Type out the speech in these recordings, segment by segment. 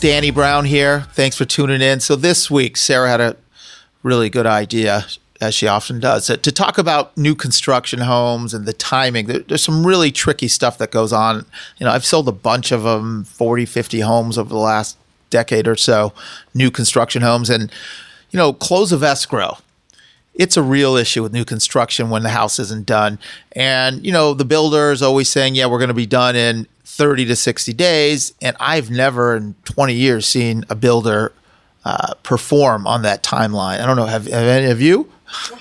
Danny Brown here. Thanks for tuning in. So this week, Sarah had a really good idea, as she often does, to talk about new construction homes and the timing. There's some really tricky stuff that goes on. You know, I've sold a bunch of them, 40, 50 homes over the last decade or so, new construction homes. And, you know, close of escrow it's a real issue with new construction when the house isn't done. And, you know, the builder is always saying, yeah, we're going to be done in 30 to 60 days. And I've never in 20 years seen a builder uh, perform on that timeline. I don't know. Have, have any of you?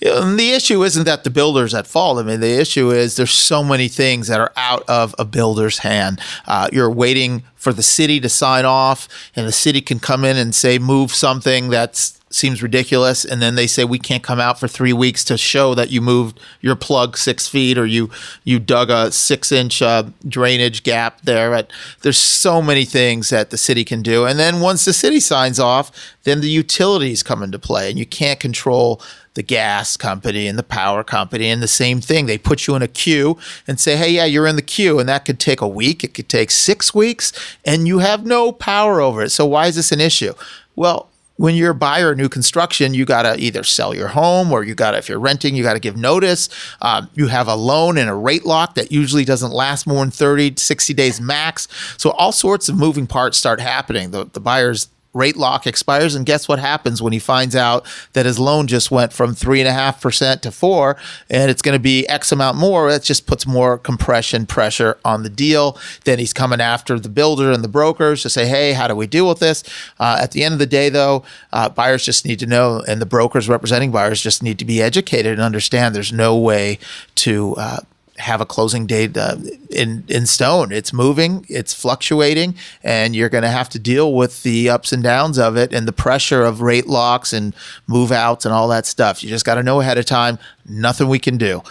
the issue isn't that the builder's at fault. I mean, the issue is there's so many things that are out of a builder's hand. Uh, you're waiting for the city to sign off, and the city can come in and say, move something that's seems ridiculous and then they say we can't come out for three weeks to show that you moved your plug six feet or you you dug a six inch uh, drainage gap there. There's so many things that the city can do. And then once the city signs off then the utilities come into play and you can't control the gas company and the power company and the same thing. They put you in a queue and say hey yeah you're in the queue and that could take a week it could take six weeks and you have no power over it. So why is this an issue? Well when you're a buyer new construction, you got to either sell your home or you got to, if you're renting, you got to give notice. Um, you have a loan and a rate lock that usually doesn't last more than 30, 60 days max. So all sorts of moving parts start happening. The, the buyer's rate lock expires and guess what happens when he finds out that his loan just went from three and a half percent to four and it's going to be x amount more? That just puts more compression pressure on the deal. Then he's coming after the builder and the brokers to say hey how do we deal with this? Uh, at the end of the day though uh, buyers just need to know and the brokers representing buyers just need to be educated and understand there's no way to uh, have a closing date uh, in in stone. It's moving, it's fluctuating, and you're going to have to deal with the ups and downs of it and the pressure of rate locks and move outs and all that stuff. You just got to know ahead of time. Nothing we can do.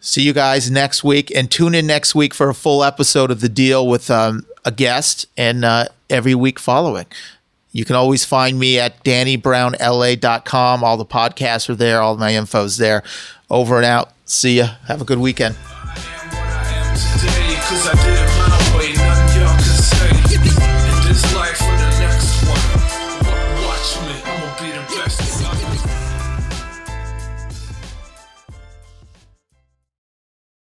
See you guys next week, and tune in next week for a full episode of the deal with um, a guest, and uh, every week following. You can always find me at DannyBrownLA.com. All the podcasts are there. All my info's there. Over and out. See ya. Have a good weekend.